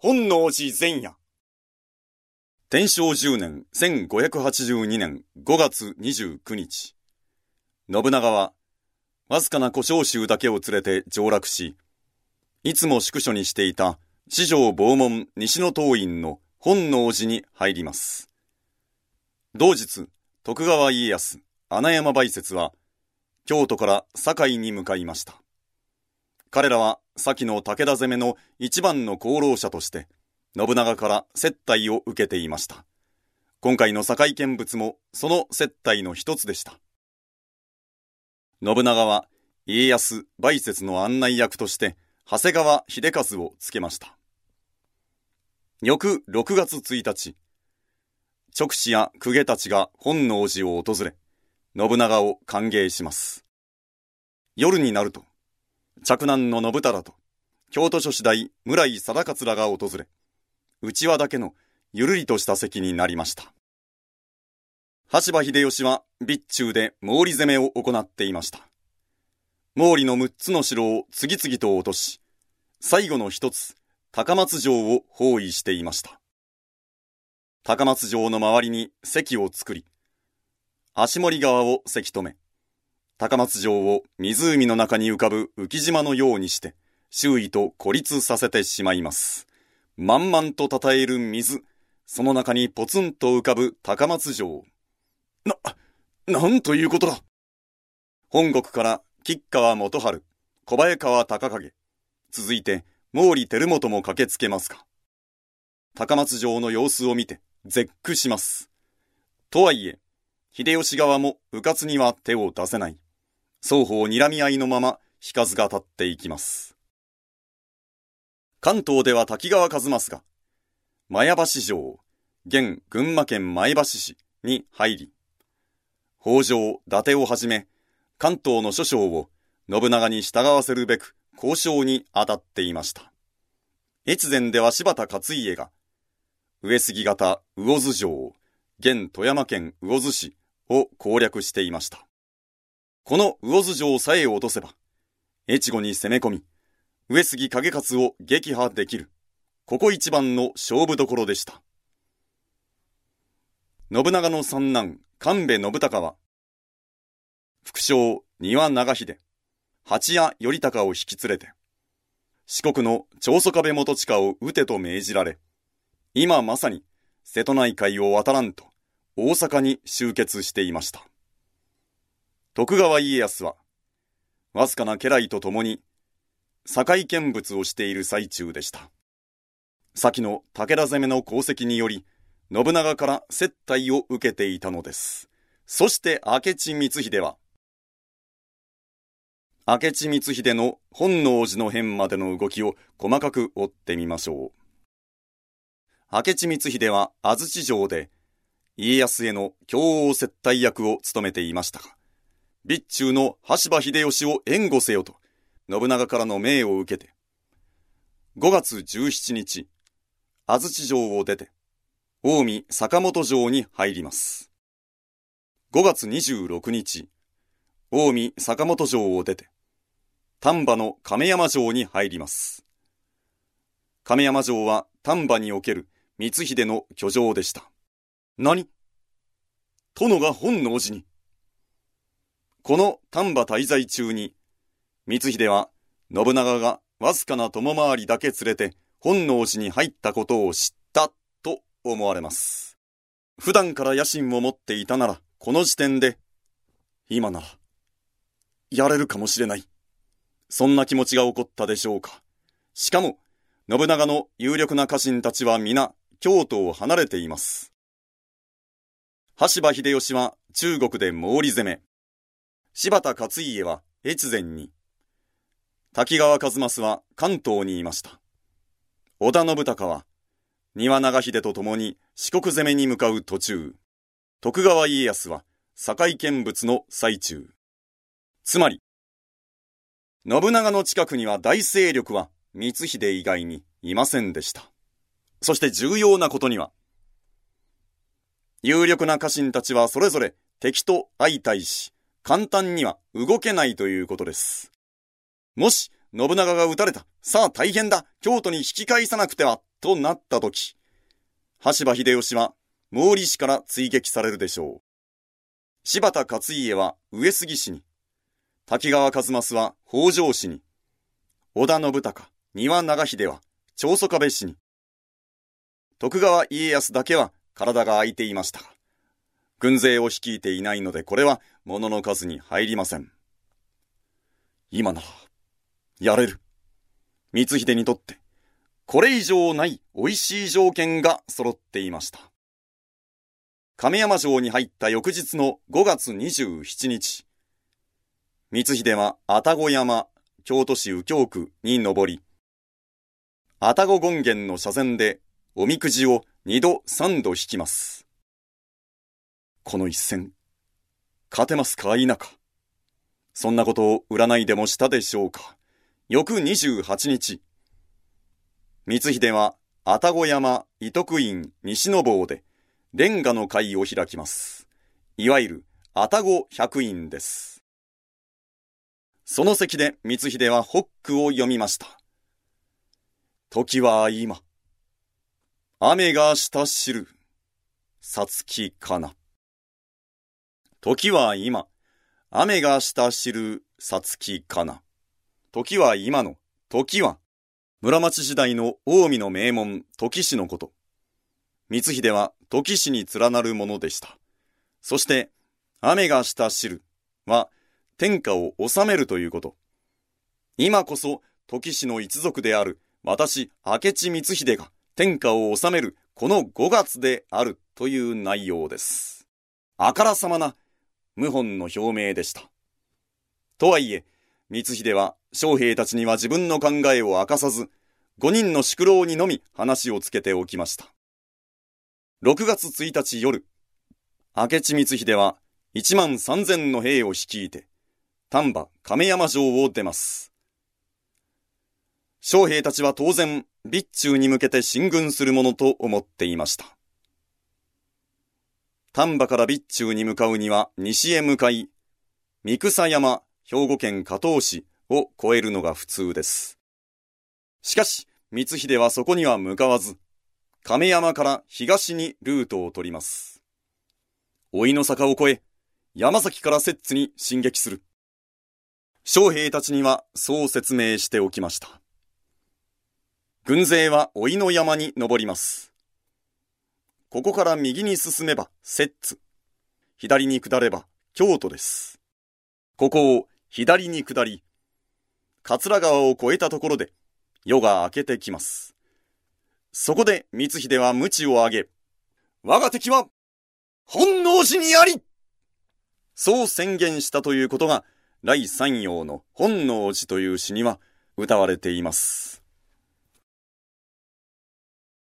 本能寺前夜。天正10年1582年5月29日。信長は、わずかな小召集だけを連れて上洛し、いつも宿所にしていた四条坊門西の東院の本能寺に入ります。同日、徳川家康、穴山梅雪は、京都から堺に向かいました。彼らは先の武田攻めの一番の功労者として、信長から接待を受けていました。今回の堺見物もその接待の一つでした。信長は家康、梅雪の案内役として、長谷川秀和をつけました。翌6月1日、直使や公家たちが本能寺を訪れ、信長を歓迎します。夜になると、嫡男の信太と、京都女子大村井貞勝らが訪れ、内輪だけのゆるりとした席になりました。橋場秀吉は備中で毛利攻めを行っていました。毛利の6つの城を次々と落とし、最後の一つ、高松城を包囲していました。高松城の周りに関を作り、足森川をせき止め、高松城を湖の中に浮かぶ浮島のようにして、周囲と孤立させてしまいます。満々と称える水、その中にポツンと浮かぶ高松城。な、なんということだ本国から吉川元春、小早川隆景、続いて毛利輝元も駆けつけますか。高松城の様子を見て絶句します。とはいえ、秀吉側も迂闊には手を出せない。双方睨み合いのまま、引かずが立っていきます。関東では滝川一益が、前橋城、現群馬県前橋市に入り、北条、伊達をはじめ、関東の諸将を信長に従わせるべく交渉に当たっていました。越前では柴田勝家が、上杉型魚津城、現富山県魚津市を攻略していました。この魚津城さえ落とせば、越後に攻め込み、上杉景勝を撃破できる、ここ一番の勝負どころでした。信長の三男、神戸信孝は、副将、庭長秀、八谷頼孝を引き連れて、四国の長宗壁元親を撃てと命じられ、今まさに瀬戸内海を渡らんと大阪に集結していました。徳川家康は、わずかな家来と共に、堺見物をしている最中でした。先の武田攻めの功績により、信長から接待を受けていたのです。そして明智光秀は、明智光秀の本能寺の変までの動きを細かく追ってみましょう。明智光秀は安土城で家康への共王接待役を務めていましたが、備中の橋場秀吉を援護せよと、信長からの命を受けて、5月17日、安土城を出て、近江坂本城に入ります。5月26日、近江坂本城を出て、丹波の亀山城に入ります。亀山城は丹波における光秀の居城でした。何？殿が本能寺に。この丹波滞在中に、光秀は信長がわずかな友回りだけ連れて本能寺に入ったことを知ったと思われます。普段から野心を持っていたなら、この時点で、今なら、やれるかもしれない。そんな気持ちが起こったでしょうか。しかも、信長の有力な家臣たちは皆、京都を離れています。橋場秀吉は中国で毛利攻め、柴田勝家は越前に、滝川一益は関東にいました。織田信孝は、庭長秀と共に四国攻めに向かう途中、徳川家康は堺見物の最中。つまり、信長の近くには大勢力は光秀以外にいませんでした。そして重要なことには、有力な家臣たちはそれぞれ敵と相対し、簡単には動けないということです。もし、信長が撃たれた。さあ大変だ。京都に引き返さなくては。となったとき、羽柴秀吉は毛利氏から追撃されるでしょう。柴田勝家は上杉氏に、滝川一益は北条氏に、織田信孝、丹羽長秀は長宗我部氏に、徳川家康だけは体が空いていました、軍勢を率いていないのでこれは物の数に入りません。今なら、やれる。光秀にとって、これ以上ない美味しい条件が揃っていました。亀山城に入った翌日の5月27日、光秀は愛宕山、京都市右京区に登り、愛宕権現の斜前でおみくじを二度三度引きます。この一戦、勝てますか否か。そんなことを占いでもしたでしょうか。翌28日、光秀は愛宕山伊徳院西の坊で蓮華の会を開きます。いわゆる愛宕百院です。その席で光秀はホックを読みました。時は今、雨がした知る、さつきかな。時は今、雨がした知る、さつきかな。時は今の、時は、村町時代の近江の名門、時氏のこと。光秀は時氏に連なるものでした。そして、雨がした知るは、天下を治めるということ。今こそ、時氏の一族である、私、明智光秀が天下を治める、この5月であるという内容です。あからさまな、謀反の表明でした。とはいえ、光秀は将兵たちには自分の考えを明かさず、5人の宿老にのみ話をつけておきました。6月1日夜、明智光秀は1万3000の兵を率いて、丹波亀山城を出ます。将兵たちは当然、備中に向けて進軍するものと思っていました。丹波から備中に向かうには西へ向かい、三草山、兵庫県加東市を越えるのが普通です。しかし、光秀はそこには向かわず、亀山から東にルートを取ります。老いの坂を越え、山崎から摂津に進撃する。将兵たちにはそう説明しておきました。軍勢は老いの山に登ります。ここから右に進めば摂津。左に下れば京都です。ここを左に下り、桂川を越えたところで夜が明けてきます。そこで光秀は鞭を上げ、我が敵は本能寺にありそう宣言したということが、来三陽の本能寺という詩には歌われています。